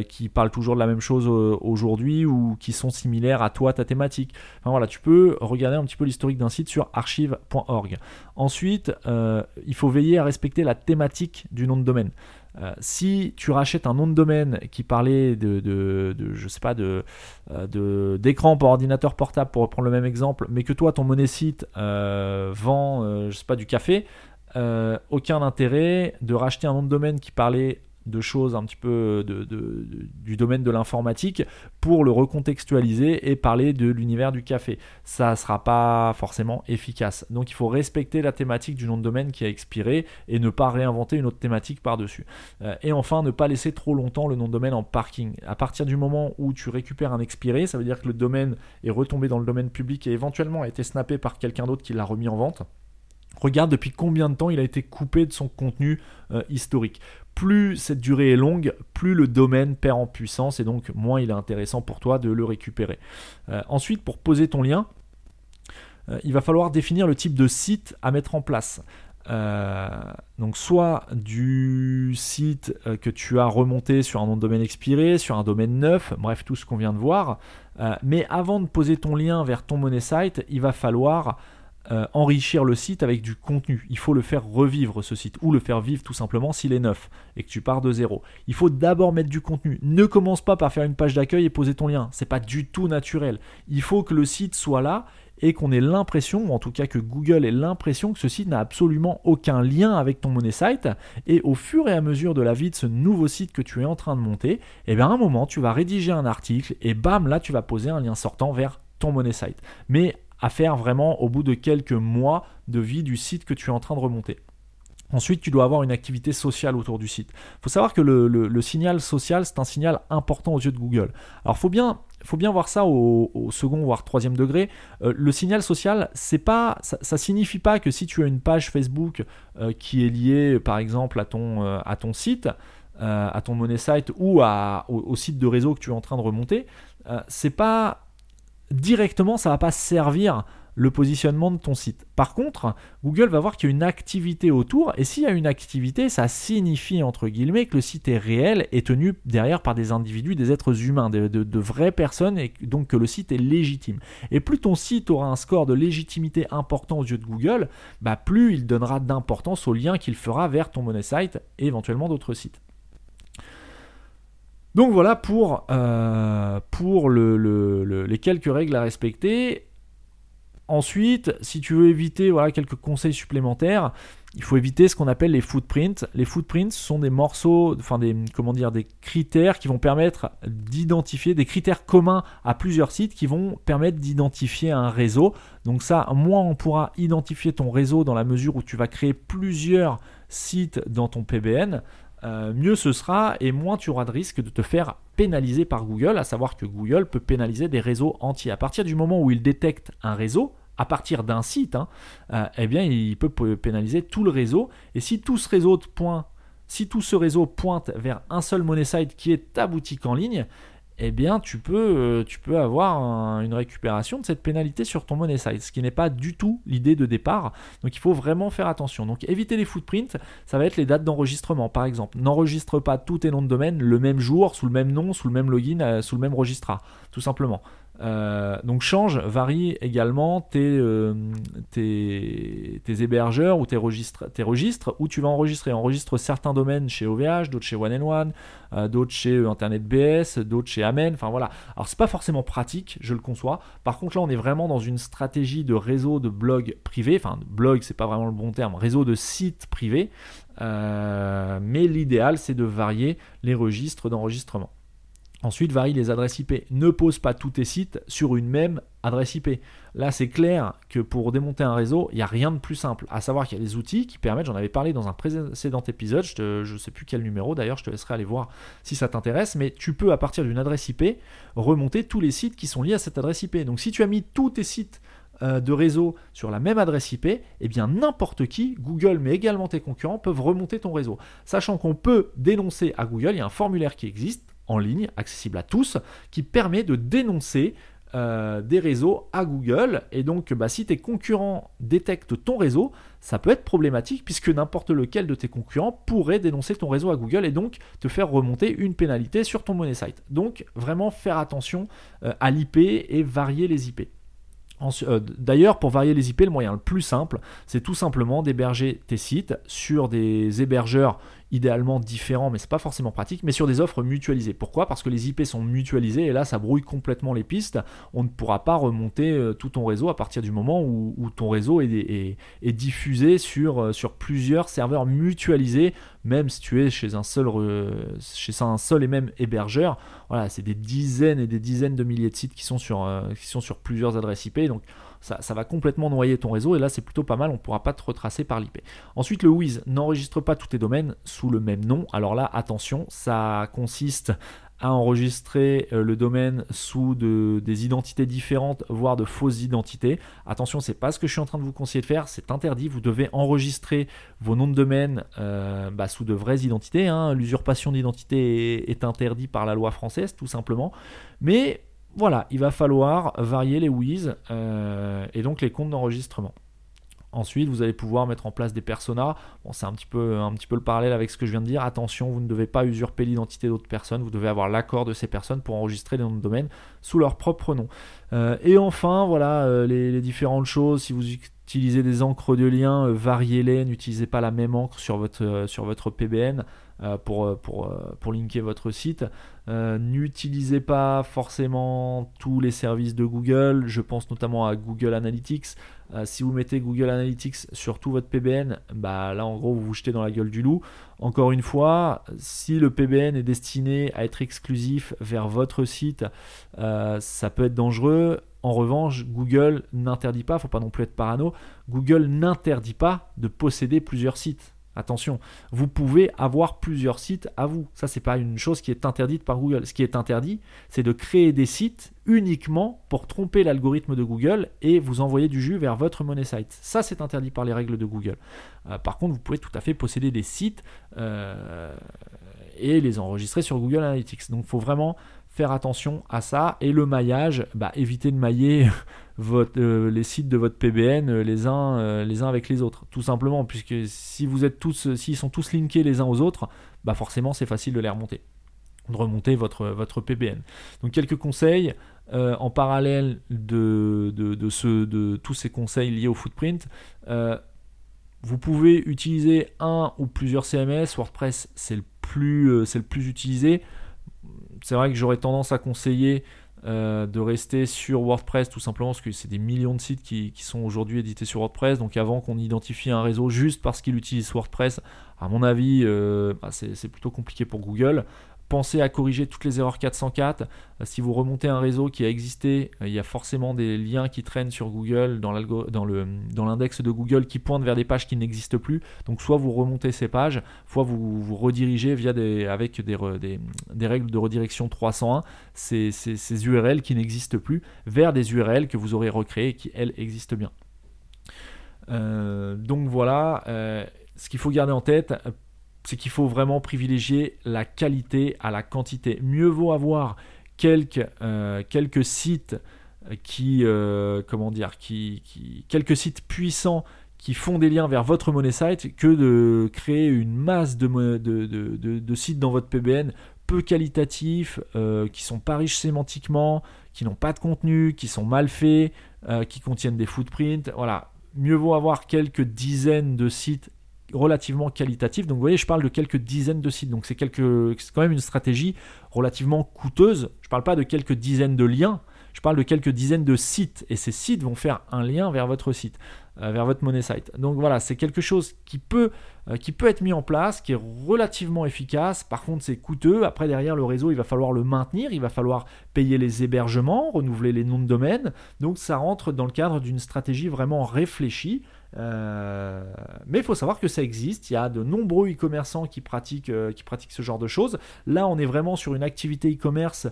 qui parlent toujours de la même chose aujourd'hui ou qui sont similaires à toi ta thématique. voilà, tu peux regarder un petit peu l'historique d'un site sur archive.org. Ensuite, euh, il faut veiller à respecter la thématique du nom de domaine. Euh, si tu rachètes un nom de domaine qui parlait de, je sais pas, de, euh, d'écran pour ordinateur portable, pour reprendre le même exemple, mais que toi, ton monnaie site vend, je sais pas, du café, aucun intérêt de racheter un nom de domaine qui parlait de choses un petit peu de, du domaine de l'informatique pour le recontextualiser et parler de l'univers du café. Ça ne sera pas forcément efficace. Donc il faut respecter la thématique du nom de domaine qui a expiré et ne pas réinventer une autre thématique par-dessus. Euh, et enfin, ne pas laisser trop longtemps le nom de domaine en parking. À partir du moment où tu récupères un expiré, ça veut dire que le domaine est retombé dans le domaine public et éventuellement a été snappé par quelqu'un d'autre qui l'a remis en vente. Regarde depuis combien de temps il a été coupé de son contenu euh, historique plus cette durée est longue, plus le domaine perd en puissance et donc moins il est intéressant pour toi de le récupérer. Euh, ensuite, pour poser ton lien, euh, il va falloir définir le type de site à mettre en place. Donc soit du site que tu as remonté sur un nom de domaine expiré, sur un domaine neuf, bref tout ce qu'on vient de voir. mais avant de poser ton lien vers ton money site, il va falloir euh, enrichir le site avec du contenu. Il faut le faire revivre ce site ou le faire vivre tout simplement s'il est neuf et que tu pars de zéro. Il faut d'abord mettre du contenu. Ne commence pas par faire une page d'accueil et poser ton lien. C'est pas du tout naturel. Il faut que le site soit là et qu'on ait l'impression, ou en tout cas que Google ait l'impression que ce site n'a absolument aucun lien avec ton money site. Et au fur et à mesure de la vie de ce nouveau site que tu es en train de monter, et eh bien à un moment tu vas rédiger un article et bam là tu vas poser un lien sortant vers ton money site. Mais à faire vraiment au bout de quelques mois de vie du site que tu es en train de remonter. Ensuite, tu dois avoir une activité sociale autour du site. Il faut savoir que le, signal social, c'est un signal important aux yeux de Google. Alors, il faut bien, faut bien voir ça au, second, voire troisième degré. Euh, le signal social, c'est pas, ça, ne signifie pas que si tu as une page Facebook euh, qui est liée, par exemple, à ton, euh, à ton site, à ton money site ou au, site de réseau que tu es en train de remonter, c'est pas directement, ça va pas servir le positionnement de ton site. Par contre, Google va voir qu'il y a une activité autour, et s'il y a une activité, ça signifie entre guillemets que le site est réel et tenu derrière par des individus, des êtres humains, de, vraies personnes, et donc que le site est légitime. Et plus ton site aura un score de légitimité important aux yeux de Google, bah plus il donnera d'importance au lien qu'il fera vers ton money site et éventuellement d'autres sites. Donc voilà pour, euh, les quelques règles à respecter. Ensuite, si tu veux éviter voilà, quelques conseils supplémentaires, il faut éviter ce qu'on appelle les footprints. Les footprints sont des morceaux, enfin des, comment dire, des critères qui vont permettre d'identifier, des critères communs à plusieurs sites qui vont permettre d'identifier un réseau. Donc ça, moins on pourra identifier ton réseau dans la mesure où tu vas créer plusieurs sites dans ton PBN, euh, mieux ce sera et moins tu auras de risque de te faire pénaliser par Google, à savoir que Google peut pénaliser des réseaux entiers. À partir du moment où il détecte un réseau, à partir d'un site, hein, euh, eh bien, il peut pénaliser tout le réseau. Et si tout ce réseau pointe, vers un seul money site qui est ta boutique en ligne, eh bien, tu peux, euh, tu peux avoir une récupération de cette pénalité sur ton money site, ce qui n'est pas du tout l'idée de départ. Donc, il faut vraiment faire attention. Donc, éviter les footprints, ça va être les dates d'enregistrement, par exemple. N'enregistre pas tous tes noms de domaine le même jour, sous le même nom, sous le même login, euh, sous le même registrat, tout simplement. Euh, donc change, varie également tes, euh, hébergeurs ou tes registres, où tu vas enregistrer. Enregistre certains domaines chez OVH, d'autres chez One One, euh, d'autres chez Internet BS, d'autres chez Amen. Enfin voilà. Alors c'est pas forcément pratique, je le conçois. Par contre là on est vraiment dans une stratégie de réseau de blog privé. Enfin blog c'est pas vraiment le bon terme, réseau de sites privés. mais l'idéal c'est de varier les registres d'enregistrement. Ensuite, varie les adresses IP. Ne pose pas tous tes sites sur une même adresse IP. Là, c'est clair que pour démonter un réseau, il n'y a rien de plus simple. À savoir qu'il y a des outils qui permettent, j'en avais parlé dans un précédent épisode, je ne sais plus quel numéro d'ailleurs, je te laisserai aller voir si ça t'intéresse, mais tu peux à partir d'une adresse IP remonter tous les sites qui sont liés à cette adresse IP. Donc si tu as mis tous tes sites euh, de réseau sur la même adresse IP, eh bien n'importe qui, Google mais également tes concurrents, peuvent remonter ton réseau. Sachant qu'on peut dénoncer à Google, il y a un formulaire qui existe en ligne, accessible à tous, qui permet de dénoncer euh, des réseaux à Google. Et donc, bah, si tes concurrents détectent ton réseau, ça peut être problématique puisque n'importe lequel de tes concurrents pourrait dénoncer ton réseau à Google et donc te faire remonter une pénalité sur ton money site. Donc, vraiment faire attention euh, à l'IP et varier les IP. Euh, d'ailleurs, pour varier les IP, le moyen le plus simple, c'est tout simplement d'héberger tes sites sur des hébergeurs idéalement différents, mais c'est pas forcément pratique, mais sur des offres mutualisées. Pourquoi? Parce que les IP sont mutualisés et là ça brouille complètement les pistes. On ne pourra pas remonter euh, tout ton réseau à partir du moment où, ton réseau est, diffusé sur, euh, sur plusieurs serveurs mutualisés, même si tu es chez un seul, chez un seul et même hébergeur. Voilà, c'est des dizaines et des dizaines de milliers de sites qui sont sur, euh, qui sont sur plusieurs adresses IP. Donc ça, va complètement noyer ton réseau et là c'est plutôt pas mal, on ne pourra pas te retracer par l'IP. Ensuite le Wiz n'enregistre pas tous tes domaines sous le même nom. Alors là attention, ça consiste à enregistrer euh, le domaine sous des identités différentes, voire de fausses identités. Attention, c'est pas ce que je suis en train de vous conseiller de faire, c'est interdit. Vous devez enregistrer vos noms de domaine euh, bah, sous de vraies identités. Hein. L'usurpation d'identité est, est interdite par la loi française, tout simplement. Mais voilà, il va falloir varier les Wiz euh, et donc les comptes d'enregistrement. Ensuite, vous allez pouvoir mettre en place des personas. Bon, c'est un petit, peu, un petit peu le parallèle avec ce que je viens de dire. Attention, vous ne devez pas usurper l'identité d'autres personnes. Vous devez avoir l'accord de ces personnes pour enregistrer les noms de domaine sous leur propre nom. Euh, et enfin, voilà euh, les, différentes choses. Si vous utilisez des encres de lien, variez-les. N'utilisez pas la même encre sur votre PBN. Euh, pour, euh, pour, euh, pour linker votre site. N'utilisez pas forcément tous les services de Google, je pense notamment à Google Analytics. si vous mettez Google Analytics sur tout votre PBN, bah là en gros vous vous jetez dans la gueule du loup. Encore une fois, si le PBN est destiné à être exclusif vers votre site, ça peut être dangereux En revanche, Google n'interdit pas, faut pas non plus être parano, Google n'interdit pas de posséder plusieurs sites. Attention, vous pouvez avoir plusieurs sites à vous. Ça, c'est pas une chose qui est interdite par Google. Ce qui est interdit, c'est de créer des sites uniquement pour tromper l'algorithme de Google et vous envoyer du jus vers votre money site. Ça, c'est interdit par les règles de Google. Euh, par contre, vous pouvez tout à fait posséder des sites euh, et les enregistrer sur Google Analytics. Donc, il faut vraiment faire attention à ça. Et le maillage, bah, évitez de mailler votre, euh, les sites de votre PBN euh, les, uns, euh, les uns avec les autres. Tout simplement, puisque si vous êtes tous, s'ils sont tous linkés les uns aux autres, bah forcément c'est facile de les remonter, de remonter votre, votre PBN. Donc quelques conseils. en parallèle de, de, de, ce, de, tous ces conseils liés au footprint, vous pouvez utiliser un ou plusieurs CMS. WordPress, c'est le plus, c'est le plus utilisé c'est vrai que j'aurais tendance à conseiller euh, de rester sur WordPress tout simplement parce que c'est des millions de sites qui, sont aujourd'hui édités sur WordPress. Donc avant qu'on identifie un réseau juste parce qu'il utilise WordPress, à mon avis, euh, bah, c'est plutôt compliqué pour Google. Pensez à corriger toutes les erreurs 404. Euh, si vous remontez un réseau qui a existé, euh, il y a forcément des liens qui traînent sur Google, dans l'index de Google, qui pointent vers des pages qui n'existent plus. Donc soit vous remontez ces pages, soit vous vous redirigez via avec des, règles de redirection 301 ces, ces, URL qui n'existent plus vers des URL que vous aurez recréées et qui, elles, existent bien. Euh, donc voilà, ce qu'il faut garder en tête c'est qu'il faut vraiment privilégier la qualité à la quantité. Mieux vaut avoir quelques, euh, quelques sites qui, euh, comment dire, qui, quelques sites puissants qui font des liens vers votre money site que de créer une masse de, de, sites dans votre PBN peu qualitatifs, euh, qui sont pas riches sémantiquement, qui n'ont pas de contenu, qui sont mal faits, qui contiennent des footprints. Voilà, mieux vaut avoir quelques dizaines de sites relativement qualitatif. Donc vous voyez, je parle de quelques dizaines de sites. Donc c'est quand même une stratégie relativement coûteuse. Je ne parle pas de quelques dizaines de liens. Je parle de quelques dizaines de sites et ces sites vont faire un lien vers votre site, euh, vers votre money site. Donc voilà, c'est quelque chose qui peut, euh, qui peut être mis en place, qui est relativement efficace. Par contre, c'est coûteux. Après, derrière le réseau, il va falloir le maintenir, il va falloir payer les hébergements, renouveler les noms de domaine. Donc ça rentre dans le cadre d'une stratégie vraiment réfléchie. Euh, mais il faut savoir que ça existe. Il y a de nombreux e-commerçants qui pratiquent, euh, qui pratiquent ce genre de choses. Là, on est vraiment sur une activité e-commerce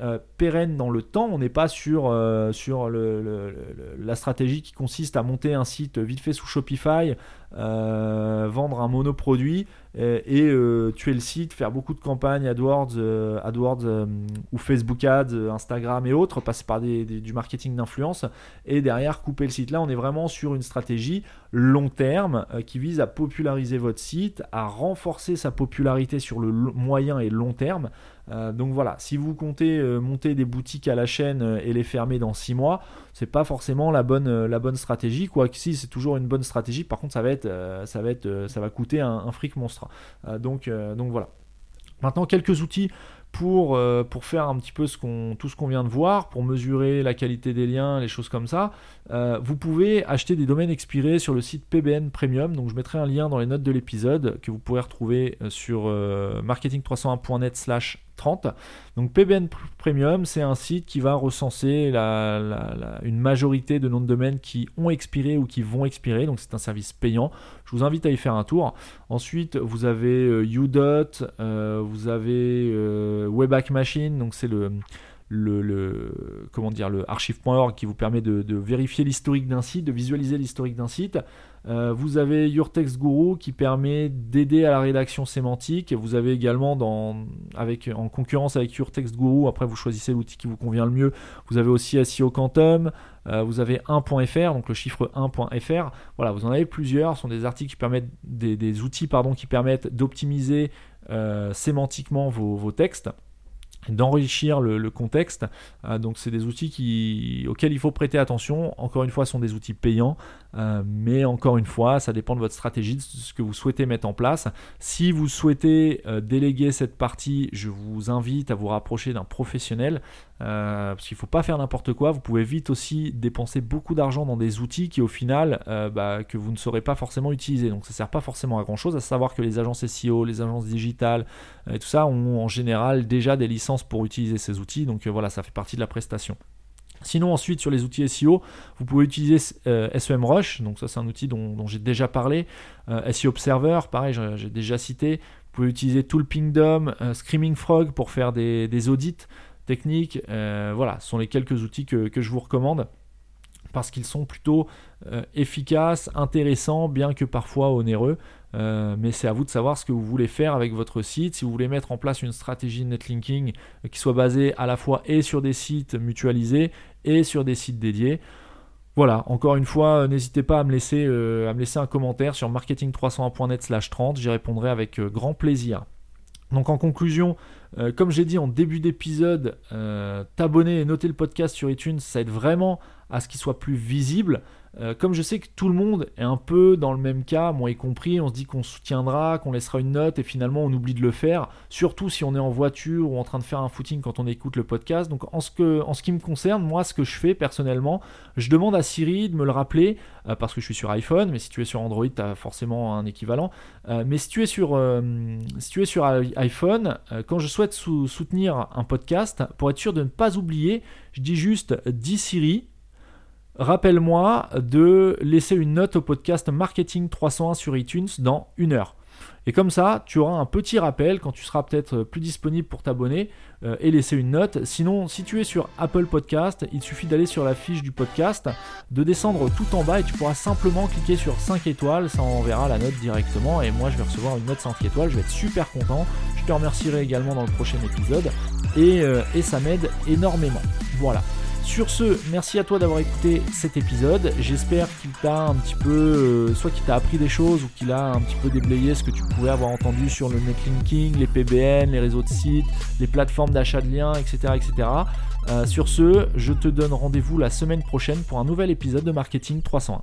euh, pérenne dans le temps. On n'est pas sur, sur la stratégie qui consiste à monter un site vite fait sous Shopify, vendre un monoproduit et, tuer le site, faire beaucoup de campagnes AdWords, AdWords ou Facebook Ads, Instagram et autres, passer par du marketing d'influence et derrière couper le site. Là, on est vraiment sur une stratégie long terme euh, qui vise à populariser votre site, à renforcer sa popularité sur le moyen et long terme. Euh, donc voilà, si vous comptez euh, monter des boutiques à la chaîne et les fermer dans 6 mois, c'est pas forcément la bonne, stratégie. Quoi que si, c'est toujours une bonne stratégie. Par contre, ça va ça va coûter un, fric monstre. donc, donc voilà. Maintenant, quelques outils pour, euh, faire un petit peu tout ce qu'on vient de voir, pour mesurer la qualité des liens, les choses comme ça, euh, vous pouvez acheter des domaines expirés sur le site PBN Premium. Donc je mettrai un lien dans les notes de l'épisode que vous pourrez retrouver euh, sur marketing301.net slash 30. Donc PBN Premium, c'est un site qui va recenser une majorité de noms de domaines qui ont expiré ou qui vont expirer. Donc c'est un service payant. Je vous invite à y faire un tour. Ensuite, vous avez Udot, vous avez Webback Machine, donc c'est le, comment dire, le archive.org qui vous permet de, vérifier l'historique d'un site, de visualiser l'historique d'un site. Euh, vous avez Your Text Guru qui permet d'aider à la rédaction sémantique. Vous avez également avec, en concurrence avec Your Text Guru, après vous choisissez l'outil qui vous convient le mieux. Vous avez aussi SEO Quantum, euh, vous avez 1.fr, donc le chiffre 1.fr. Voilà, vous en avez plusieurs. Ce sont des articles qui permettent, des, outils pardon, qui permettent d'optimiser euh, sémantiquement vos textes d'enrichir le, contexte. Donc c'est des outils auxquels il faut prêter attention. Encore une fois, ce sont des outils payants, euh, mais encore une fois, ça dépend de votre stratégie, de ce que vous souhaitez mettre en place. Si vous souhaitez euh, déléguer cette partie, je vous invite à vous rapprocher d'un professionnel, parce qu'il ne faut pas faire n'importe quoi. Vous pouvez vite aussi dépenser beaucoup d'argent dans des outils qui au final, bah, que vous ne saurez pas forcément utiliser. Donc ça ne sert pas forcément à grand chose, à savoir que les agences SEO, les agences digitales, et tout ça ont en général déjà des licences pour utiliser ces outils. Donc euh, voilà, ça fait partie de la prestation. Sinon, ensuite, sur les outils SEO, vous pouvez utiliser SEMrush. Donc, ça, c'est un outil dont, j'ai déjà parlé. SEO Observer, pareil, j'ai déjà cité. Vous pouvez utiliser Toolpingdom, Screaming Frog pour faire des, audits techniques. voilà, ce sont les quelques outils que, que je vous recommande parce qu'ils sont plutôt efficaces, intéressants, bien que parfois onéreux. Euh, mais c'est à vous de savoir ce que vous voulez faire avec votre site. Si vous voulez mettre en place une stratégie de netlinking euh, qui soit basée à la fois et sur des sites mutualisés et sur des sites dédiés. Voilà, encore une fois, euh, n'hésitez pas à me, laisser, à me laisser un commentaire sur marketing301.net slash 30, j'y répondrai avec grand plaisir. Donc en conclusion, comme j'ai dit en début d'épisode, t'abonner et noter le podcast sur iTunes, ça aide vraiment à ce qu'il soit plus visible. Euh, comme je sais que tout le monde est un peu dans le même cas, moi y compris, on se dit qu'on soutiendra, qu'on laissera une note et finalement on oublie de le faire, surtout si on est en voiture ou en train de faire un footing quand on écoute le podcast. Donc en ce, que, en ce qui me concerne, moi ce que je fais personnellement, je demande à Siri de me le rappeler, euh, parce que je suis sur iPhone, mais si tu es sur Android, tu as forcément un équivalent. Euh, mais si tu es sur, si tu es sur iPhone, quand je souhaite soutenir un podcast, pour être sûr de ne pas oublier, je dis juste dis Siri rappelle-moi de laisser une note au podcast Marketing 301 sur iTunes dans une heure. Et comme ça, tu auras un petit rappel quand tu seras peut-être plus disponible pour t'abonner euh, et laisser une note. Sinon, si tu es sur Apple Podcast, il suffit d'aller sur la fiche du podcast, de descendre tout en bas et tu pourras simplement cliquer sur 5 étoiles, ça enverra la note directement et moi je vais recevoir une note 5 étoiles, je vais être super content. Je te remercierai également dans le prochain épisode et, euh, et ça m'aide énormément. Voilà. Sur ce, merci à toi d'avoir écouté cet épisode. J'espère qu'il t'a un petit peu, euh, soit qu'il t'a appris des choses ou qu'il a un petit peu déblayé ce que tu pouvais avoir entendu sur le netlinking, les PBN, les réseaux de sites, les plateformes d'achat de liens, etc. etc. Euh, sur ce, je te donne rendez-vous la semaine prochaine pour un nouvel épisode de Marketing 301.